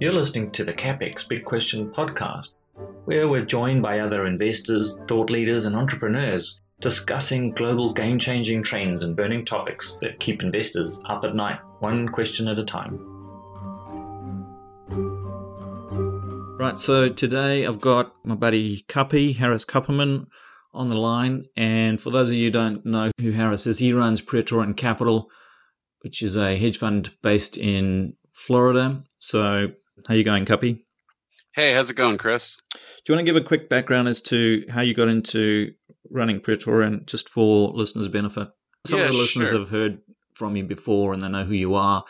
You're listening to the CapEx Big Question podcast, where we're joined by other investors, thought leaders, and entrepreneurs discussing global game changing trends and burning topics that keep investors up at night, one question at a time. Right, so today I've got my buddy Kuppy, Harris Kupperman, on the line. And for those of you who don't know who Harris is, he runs Praetorian Capital, which is a hedge fund based in Florida. So how you going, Kuppy? Hey, how's it going, Chris? Do you want to give a quick background as to how you got into running Praetorian, just for listeners' benefit? Some yeah, of the listeners sure. have heard from you before and they know who you are.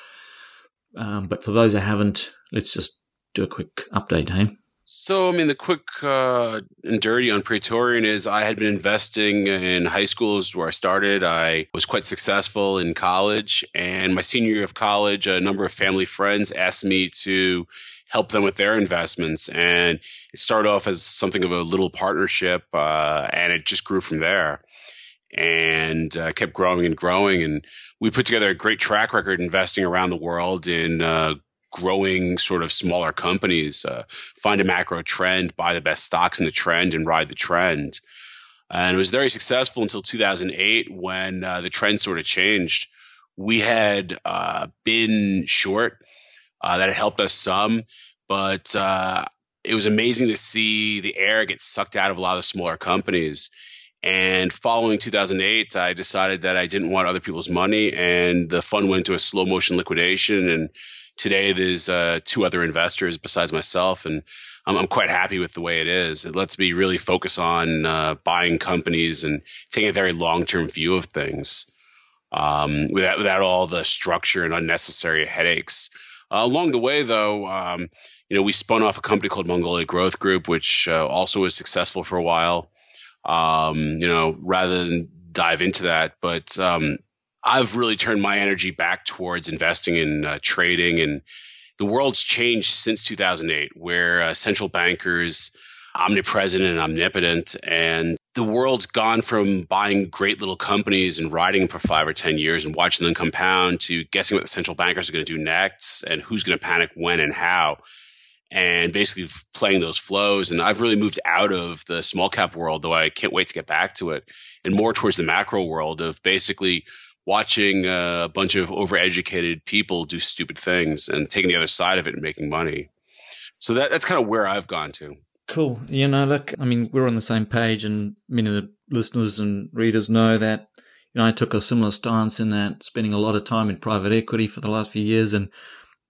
Um, but for those that haven't, let's just do a quick update, hey? So, I mean, the quick uh, and dirty on Praetorian is I had been investing in high schools where I started. I was quite successful in college. And my senior year of college, a number of family friends asked me to help them with their investments. And it started off as something of a little partnership, uh, and it just grew from there and uh, kept growing and growing. And we put together a great track record investing around the world in uh, growing sort of smaller companies, uh, find a macro trend, buy the best stocks in the trend, and ride the trend. And it was very successful until 2008 when uh, the trend sort of changed. We had uh, been short, uh, that had helped us some, but uh, it was amazing to see the air get sucked out of a lot of the smaller companies. And following 2008, I decided that I didn't want other people's money, and the fund went into a slow motion liquidation. And today, there's uh, two other investors besides myself, and I'm, I'm, quite happy with the way it is. It lets me really focus on uh, buying companies and taking a very long term view of things um, without without all the structure and unnecessary headaches. Uh, along the way, though, um, you know, we spun off a company called Mongolia Growth Group, which uh, also was successful for a while um, you know, rather than dive into that. But um, I've really turned my energy back towards investing in uh, trading, and the world's changed since 2008, where uh, central bankers omnipresent and omnipotent, and the world's gone from buying great little companies and riding for five or ten years and watching them compound to guessing what the central bankers are going to do next and who's going to panic when and how and basically playing those flows. And I've really moved out of the small cap world, though I can't wait to get back to it, and more towards the macro world of basically watching uh, a bunch of overeducated people do stupid things and taking the other side of it and making money. So that, that's kind of where I've gone to. Cool. You know, look, I mean, we're on the same page, and many of the listeners and readers know that. You know, I took a similar stance in that spending a lot of time in private equity for the last few years and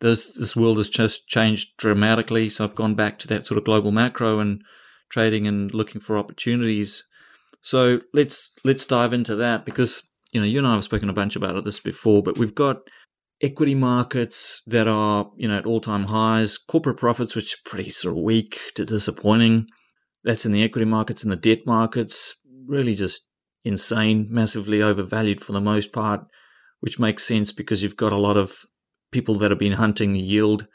this this world has just changed dramatically. So I've gone back to that sort of global macro and trading and looking for opportunities. So let's let's dive into that because you know you and I have spoken a bunch about this before, but we've got equity markets that are you know at all time highs, corporate profits which are pretty sort of weak to disappointing. That's in the equity markets and the debt markets, really just insane, massively overvalued for the most part, which makes sense because you've got a lot of people that have been hunting yield.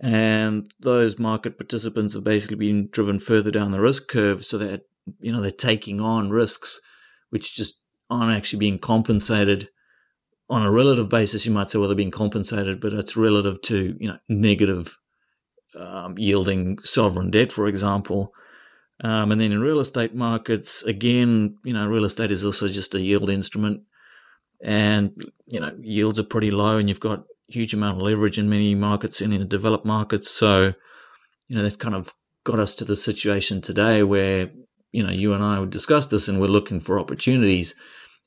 And those market participants have basically been driven further down the risk curve so that, you know, they're taking on risks which just aren't actually being compensated on a relative basis. You might say, well, they're being compensated, but it's relative to, you know, negative um, yielding sovereign debt, for example. Um, and then in real estate markets, again, you know, real estate is also just a yield instrument. And, you know, yields are pretty low and you've got huge amount of leverage in many markets and in the developed markets. So, you know, that's kind of got us to the situation today where, you know, you and I would discuss this and we're looking for opportunities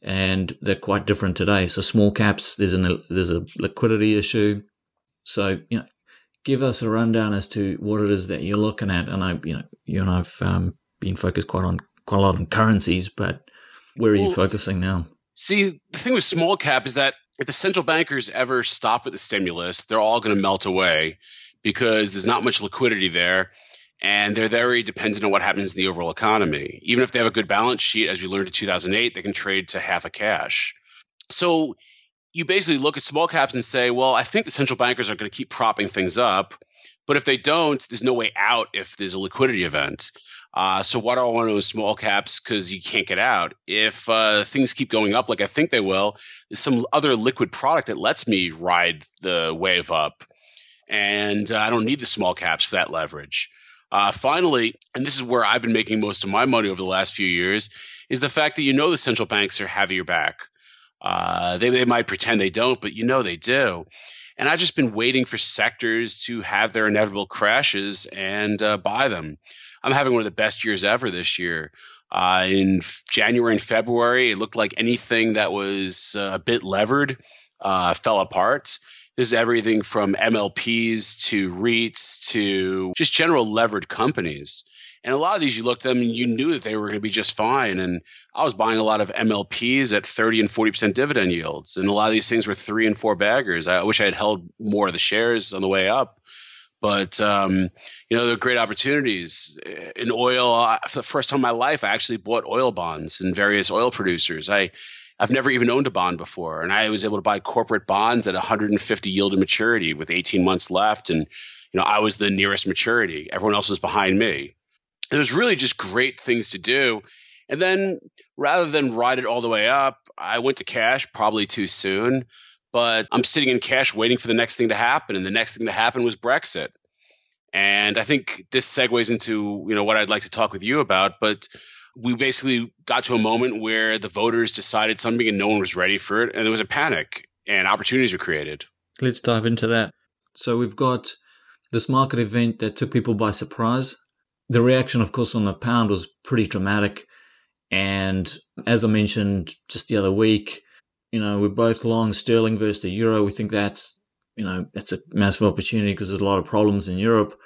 and they're quite different today. So small caps, there's an, there's a liquidity issue. So, you know, give us a rundown as to what it is that you're looking at. And I, you know, you and I've um, been focused quite on, quite a lot on currencies, but where are well, you focusing now? See, the thing with small cap is that if the central bankers ever stop with the stimulus, they're all going to melt away because there's not much liquidity there. And they're very dependent on what happens in the overall economy. Even if they have a good balance sheet, as we learned in 2008, they can trade to half a cash. So you basically look at small caps and say, well, I think the central bankers are going to keep propping things up. But if they don't, there's no way out if there's a liquidity event. Uh, so why do I want to own small caps? Because you can't get out. If uh, things keep going up like I think they will, there's some other liquid product that lets me ride the wave up. and uh, I don't need the small caps for that leverage. Uh, finally, and this is where I've been making most of my money over the last few years, is the fact that you know the central banks are having your back. Uh, they, they might pretend they don't, but you know they do. And I've just been waiting for sectors to have their inevitable crashes and uh, buy them. I'm having one of the best years ever this year. Uh, in January and February, it looked like anything that was uh, a bit levered uh, fell apart. This is everything from MLPs to REITs to just general levered companies. And a lot of these, you looked at them and you knew that they were going to be just fine. And I was buying a lot of MLPs at 30 and 40% dividend yields. And a lot of these things were three and four baggers. I wish I had held more of the shares on the way up. But, um, you know, they're great opportunities. In oil, for the first time in my life, I actually bought oil bonds and various oil producers. I, I've never even owned a bond before. And I was able to buy corporate bonds at 150 yield to maturity with 18 months left. And, you know, I was the nearest maturity. Everyone else was behind me. It was really just great things to do. And then rather than ride it all the way up, I went to cash probably too soon. But I'm sitting in cash waiting for the next thing to happen. And the next thing to happen was Brexit. And I think this segues into, you know, what I'd like to talk with you about. But we basically got to a moment where the voters decided something and no one was ready for it. And there was a panic and opportunities were created. Let's dive into that. So we've got this market event that took people by surprise. The reaction, of course, on the pound was pretty dramatic. And as I mentioned just the other week, you know, we're both long sterling versus the euro. We think that's, you know, that's a massive opportunity because there's a lot of problems in Europe.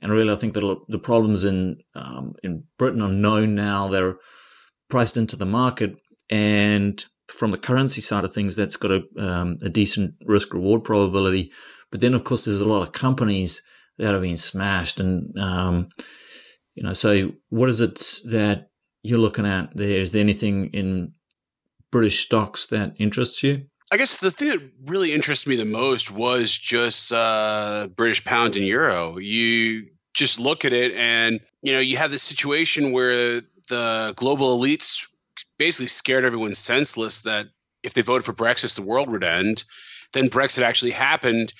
And really, I think that the problems in um, in Britain are known now. They're priced into the market, and from the currency side of things, that's got a, um, a decent risk reward probability. But then, of course, there's a lot of companies that have been smashed, and um, you know. So, what is it that you're looking at there? Is there anything in British stocks that interests you? I guess the thing that really interested me the most was just uh, British pound and euro. You just look at it, and you know you have this situation where the global elites basically scared everyone senseless that if they voted for Brexit, the world would end. Then Brexit actually happened,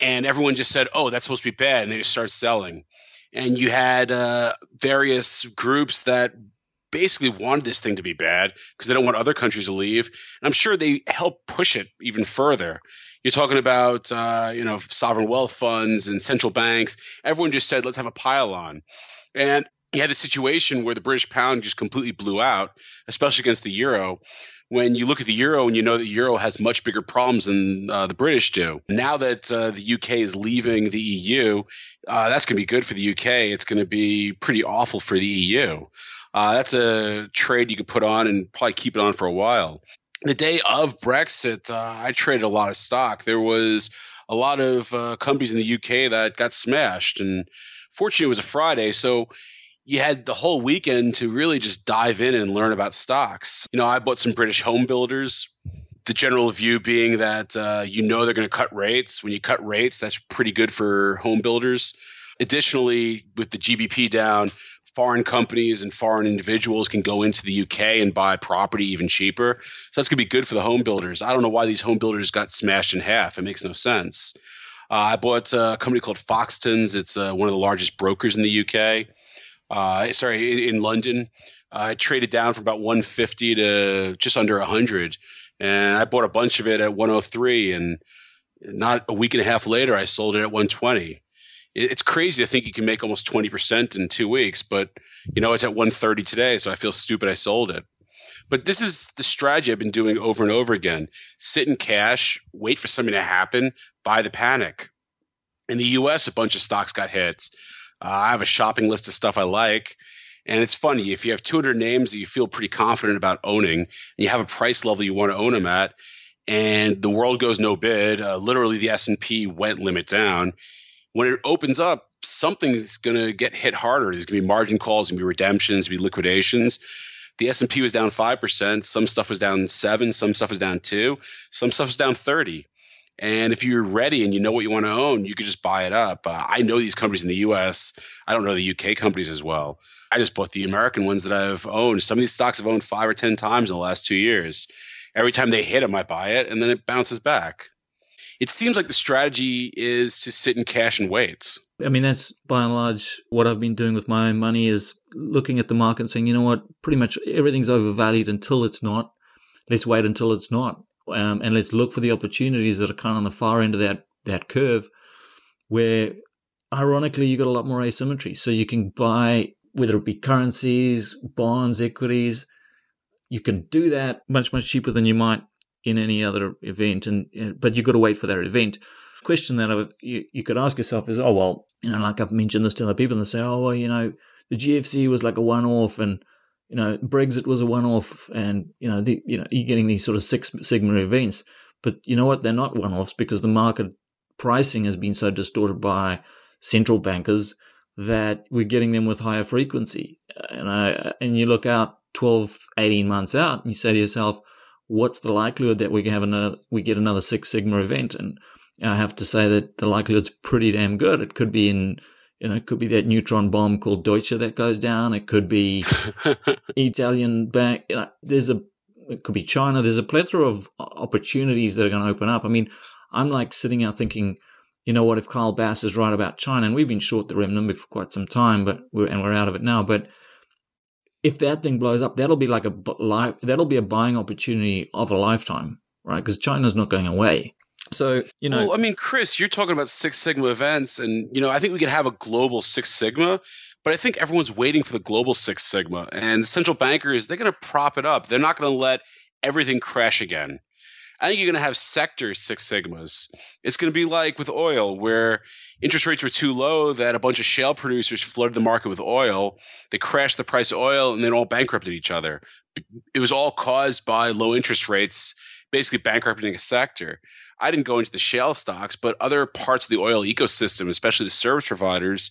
and everyone just said, "Oh, that's supposed to be bad," and they just started selling. And you had uh, various groups that basically wanted this thing to be bad because they don't want other countries to leave. And I'm sure they helped push it even further. You're talking about, uh, you know, sovereign wealth funds and central banks. Everyone just said, let's have a pile on. And you had a situation where the British pound just completely blew out, especially against the euro. When you look at the euro and you know that euro has much bigger problems than uh, the British do. Now that uh, the UK is leaving the EU, uh, that's going to be good for the UK. It's going to be pretty awful for the EU. Uh, that's a trade you could put on and probably keep it on for a while. The day of Brexit, uh, I traded a lot of stock. There was a lot of uh, companies in the UK that got smashed, and fortunately, it was a Friday, so you had the whole weekend to really just dive in and learn about stocks. You know, I bought some British home builders. The general view being that uh, you know they're going to cut rates. When you cut rates, that's pretty good for home builders. Additionally, with the GBP down, foreign companies and foreign individuals can go into the UK and buy property even cheaper. So that's going to be good for the home builders. I don't know why these home builders got smashed in half. It makes no sense. Uh, I bought a company called Foxtons. It's uh, one of the largest brokers in the UK. Uh, sorry, in London. I traded down from about 150 to just under 100. And I bought a bunch of it at 103. And not a week and a half later, I sold it at 120 it's crazy to think you can make almost 20% in two weeks, but you know, it's at 130 today. So I feel stupid. I sold it. But this is the strategy I've been doing over and over again. Sit in cash, wait for something to happen, buy the panic. In the US, a bunch of stocks got hits. Uh, I have a shopping list of stuff I like. And it's funny if you have 200 names that you feel pretty confident about owning, and you have a price level you want to own them at, and the world goes no bid. Uh, literally, the S and P went limit down when it opens up, something's going to get hit harder. There's going to be margin calls, going to be redemptions, going to be liquidations. The S and P was down five percent. Some stuff was down seven. Some stuff was down two. Some stuff was down thirty. And if you're ready and you know what you want to own, you could just buy it up. Uh, I know these companies in the US. I don't know the UK companies as well. I just bought the American ones that I've owned. Some of these stocks I've owned five or 10 times in the last two years. Every time they hit them, I buy it and then it bounces back it seems like the strategy is to sit in cash and wait. I mean, that's by and large what I've been doing with my own money is looking at the market and saying, you know what, pretty much everything's overvalued until it's not. Let's wait until it's not. Um, and let's look for the opportunities that are kind of on the far end of that, that curve where ironically you got a lot more asymmetry. So you can buy, whether it be currencies, bonds, equities, you can do that much, much cheaper than you might in any other event. And, but you've got to wait for that event question that I, you, you could ask yourself is, oh, well, you know, like I've mentioned this to other people and they say, oh, well, you know, the GFC was like a one off and, you know, Brexit was a one off and, you know, the, you know, you're getting these sort of six sigma events. But you know what? They're not one offs because the market pricing has been so distorted by central bankers that we're getting them with higher frequency. And I, and you look out 12, 18 months out and you say to yourself, what's the likelihood that we have another, we get another six sigma event? And I have to say that the likelihood's pretty damn good. It could be in, you know, it could be that neutron bomb called Deutsche that goes down. It could be Italian bank. You know, there's a, it could be China. There's a plethora of opportunities that are going to open up. I mean, I'm like sitting out thinking, you know what, if Kyle Bass is right about China, and we've been short the renminbi for quite some time, but we're, and we're out of it now, but if that thing blows up, that'll be like a that'll be a buying opportunity of a lifetime, right? Because China's not going away. So, you know. Well, I mean, Chris, you're talking about Six Sigma events, and, you know, I think we could have a global Six Sigma, but I think everyone's waiting for the global Six Sigma. And the central bankers, they're going to prop it up. They're not going to let everything crash again. I think you're going to have sector Six Sigmas. It's going to be like with oil, where interest rates were too low that a bunch of shale producers flooded the market with oil. They crashed the price of oil and then all bankrupted each other. It was all caused by low interest rates, basically bankrupting a sector. I didn't go into the shale stocks, but other parts of the oil ecosystem, especially the service providers,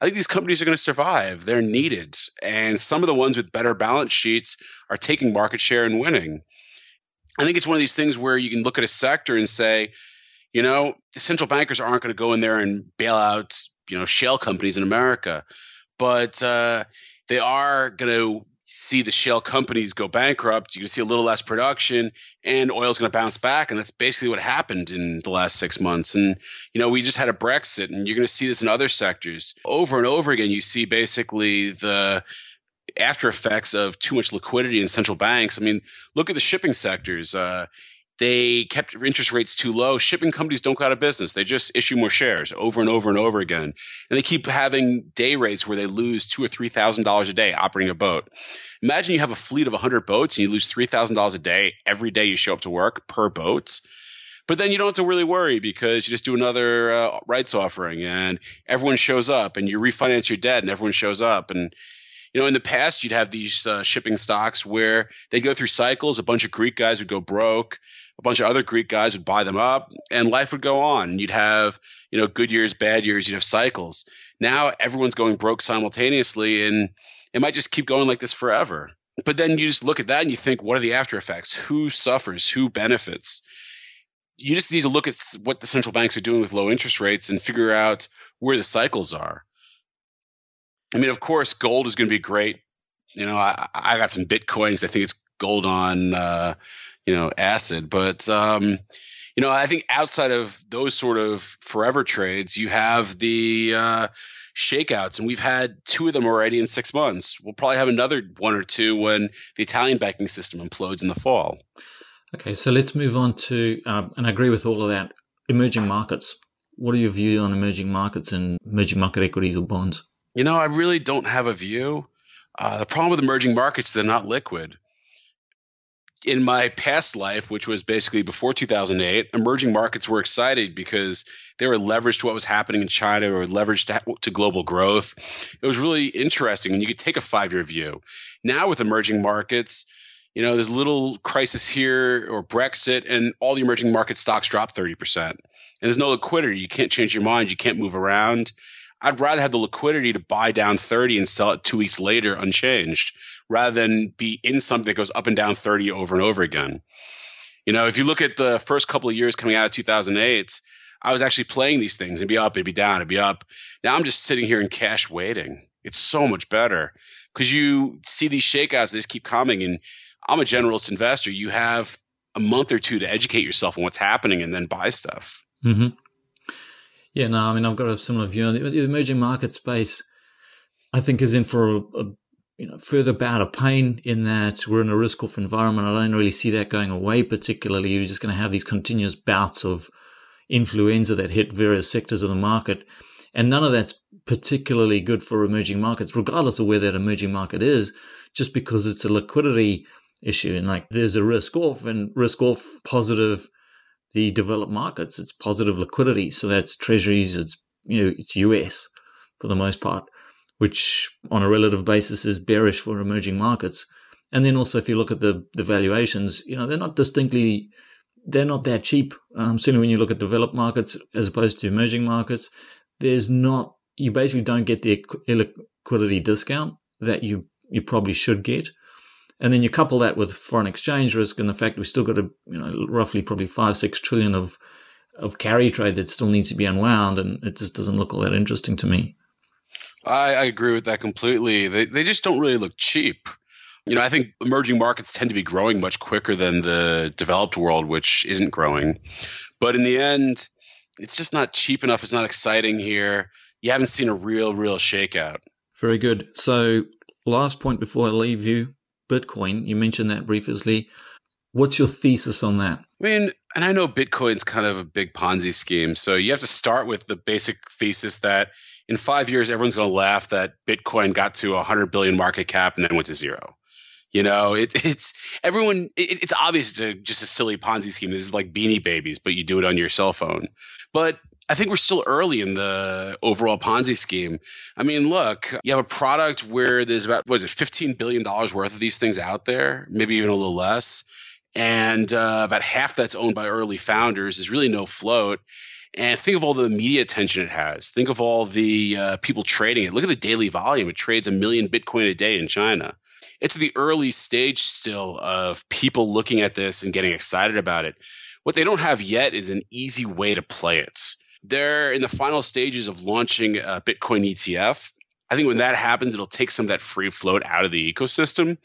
I think these companies are going to survive. They're needed. And some of the ones with better balance sheets are taking market share and winning. I think it's one of these things where you can look at a sector and say, you know, the central bankers aren't going to go in there and bail out, you know, shale companies in America, but uh, they are going to see the shale companies go bankrupt. You're going to see a little less production, and oil's going to bounce back. And that's basically what happened in the last six months. And, you know, we just had a Brexit, and you're going to see this in other sectors. Over and over again, you see basically the after effects of too much liquidity in central banks. I mean, look at the shipping sectors. Uh, they kept interest rates too low. Shipping companies don't go out of business. They just issue more shares over and over and over again. And they keep having day rates where they lose two or three thousand dollars a day operating a boat. Imagine you have a fleet of hundred boats and you lose three thousand dollars a day every day you show up to work per boat. But then you don't have to really worry because you just do another uh, rights offering and everyone shows up and you refinance your debt and everyone shows up and you know, in the past, you'd have these uh, shipping stocks where they'd go through cycles. A bunch of Greek guys would go broke a bunch of other Greek guys would buy them up and life would go on. You'd have, you know, good years, bad years, you'd have cycles. Now everyone's going broke simultaneously and it might just keep going like this forever. But then you just look at that and you think, what are the after effects? Who suffers? Who benefits? You just need to look at what the central banks are doing with low interest rates and figure out where the cycles are. I mean, of course, gold is going to be great. You know, I, I got some bitcoins. I think it's gold on uh, you know, acid. But, um, you know, I think outside of those sort of forever trades, you have the, uh, shakeouts, and we've had two of them already in six months. We'll probably have another one or two when the Italian banking system implodes in the fall. Okay, so let's move on to, um, and I agree with all of that, emerging markets. What are your views on emerging markets and emerging market equities or bonds? You know, I really don't have a view. Uh, the problem with emerging markets, they're not liquid in my past life, which was basically before 2008, emerging markets were excited because they were leveraged to what was happening in China or leveraged to, to global growth. It was really interesting, and you could take a five year view. Now with emerging markets, you know, there's a little crisis here or Brexit, and all the emerging market stocks drop 30%. And there's no liquidity. You can't change your mind. You can't move around. I'd rather have the liquidity to buy down 30 and sell it two weeks later unchanged rather than be in something that goes up and down 30 over and over again. You know, if you look at the first couple of years coming out of 2008, I was actually playing these things and be up, it'd be down, it'd be up. Now I'm just sitting here in cash waiting. It's so much better because you see these shakeouts, they just keep coming. And I'm a generalist investor. You have a month or two to educate yourself on what's happening and then buy stuff. Mm-hmm. Yeah, no, I mean, I've got a similar view. The emerging market space, I think, is in for a, a you know further bout of pain in that we're in a risk-off environment. I don't really see that going away. Particularly, you're just going to have these continuous bouts of influenza that hit various sectors of the market, and none of that's particularly good for emerging markets, regardless of where that emerging market is. Just because it's a liquidity issue, and like there's a risk off and risk off positive the developed markets. It's positive liquidity. So that's treasuries. It's, you know, it's US for the most part, which on a relative basis is bearish for emerging markets. And then also, if you look at the, the valuations, you know, they're not distinctly, they're not that cheap. Um, certainly when you look at developed markets as opposed to emerging markets, there's not, you basically don't get the illiquidity discount that you, you probably should get. And then you couple that with foreign exchange risk and the fact we've still got a, you know, roughly probably five, six trillion of, of carry trade that still needs to be unwound. And it just doesn't look all that interesting to me. I, I agree with that completely. They, they just don't really look cheap. You know, I think emerging markets tend to be growing much quicker than the developed world, which isn't growing. But in the end, it's just not cheap enough. It's not exciting here. You haven't seen a real, real shakeout. Very good. So, last point before I leave you Bitcoin. You mentioned that briefly. What's your thesis on that? I mean, and I know Bitcoin's kind of a big Ponzi scheme. So you have to start with the basic thesis that in five years, everyone's going to laugh that Bitcoin got to a 100 billion market cap and then went to zero. You know, it, it's everyone, it, it's obvious it's just a silly Ponzi scheme. This is like beanie babies, but you do it on your cell phone. But I think we're still early in the overall Ponzi scheme. I mean, look, you have a product where there's about, what is it, $15 billion worth of these things out there, maybe even a little less. And uh, about half that's owned by early founders is really no float. And think of all the media attention it has. Think of all the uh, people trading it. Look at the daily volume. It trades a million Bitcoin a day in China. It's the early stage still of people looking at this and getting excited about it. What they don't have yet is an easy way to play it they're in the final stages of launching a Bitcoin ETF. I think when that happens, it'll take some of that free float out of the ecosystem.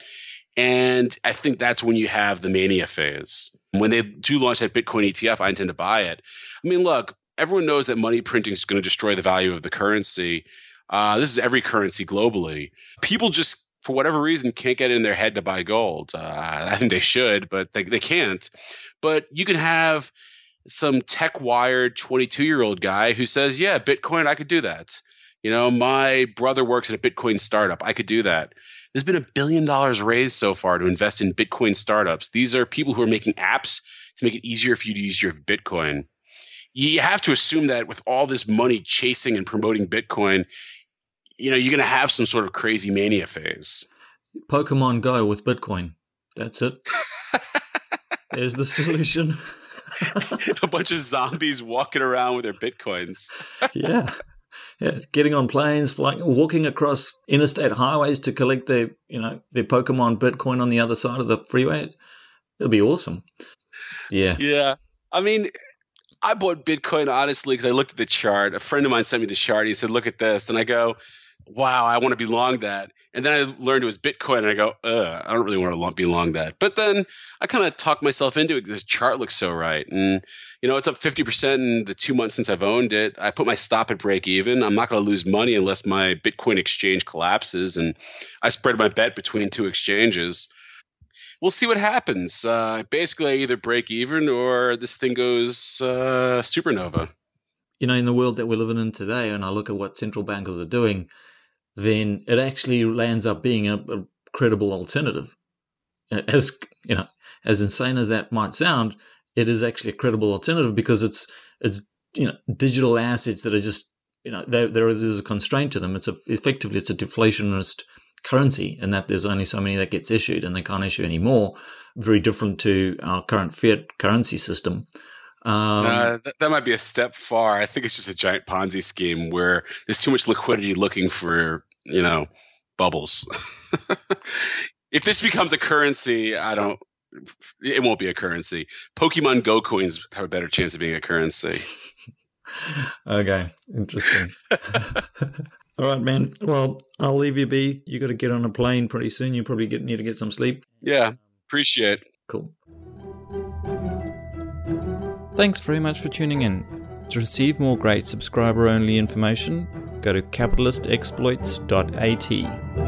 And I think that's when you have the mania phase. When they do launch that Bitcoin ETF, I intend to buy it. I mean, look, everyone knows that money printing is going to destroy the value of the currency. Uh, this is every currency globally. People just, for whatever reason, can't get in their head to buy gold. Uh, I think they should, but they, they can't. But you can have some tech wired 22 year old guy who says, Yeah, Bitcoin, I could do that. You know, my brother works at a Bitcoin startup. I could do that. There's been a billion dollars raised so far to invest in Bitcoin startups. These are people who are making apps to make it easier for you to use your Bitcoin. You have to assume that with all this money chasing and promoting Bitcoin, you know, you're going to have some sort of crazy mania phase. Pokemon Go with Bitcoin. That's it. There's the solution. a bunch of zombies walking around with their bitcoins. yeah. Yeah, getting on planes, flying, walking across interstate highways to collect their, you know, their Pokemon Bitcoin on the other side of the freeway. It'll be awesome. Yeah. Yeah. I mean, I bought Bitcoin honestly because I looked at the chart. A friend of mine sent me the chart. He said, "Look at this," and I go, "Wow, I want to be long that." And then I learned it was Bitcoin, and I go, I don't really want to be long that. But then I kind of talked myself into it this chart looks so right. And, you know, it's up 50% in the two months since I've owned it. I put my stop at break even. I'm not going to lose money unless my Bitcoin exchange collapses. And I spread my bet between two exchanges. We'll see what happens. Uh, basically, I either break even or this thing goes uh, supernova. You know, in the world that we're living in today, and I look at what central bankers are doing, then it actually lands up being a, a credible alternative. As you know, as insane as that might sound, it is actually a credible alternative because it's it's you know digital assets that are just you know there there is a constraint to them. It's a, effectively it's a deflationist currency, and that there's only so many that gets issued, and they can't issue any more. Very different to our current fiat currency system. Um, uh, th- that might be a step far. I think it's just a giant Ponzi scheme where there's too much liquidity looking for, you know, bubbles. if this becomes a currency, I don't, it won't be a currency. Pokemon Go coins have a better chance of being a currency. okay, interesting. All right, man. Well, I'll leave you be. You got to get on a plane pretty soon. You probably get, need to get some sleep. Yeah, appreciate. Cool. Thanks very much for tuning in. To receive more great subscriber only information, go to capitalistexploits.at.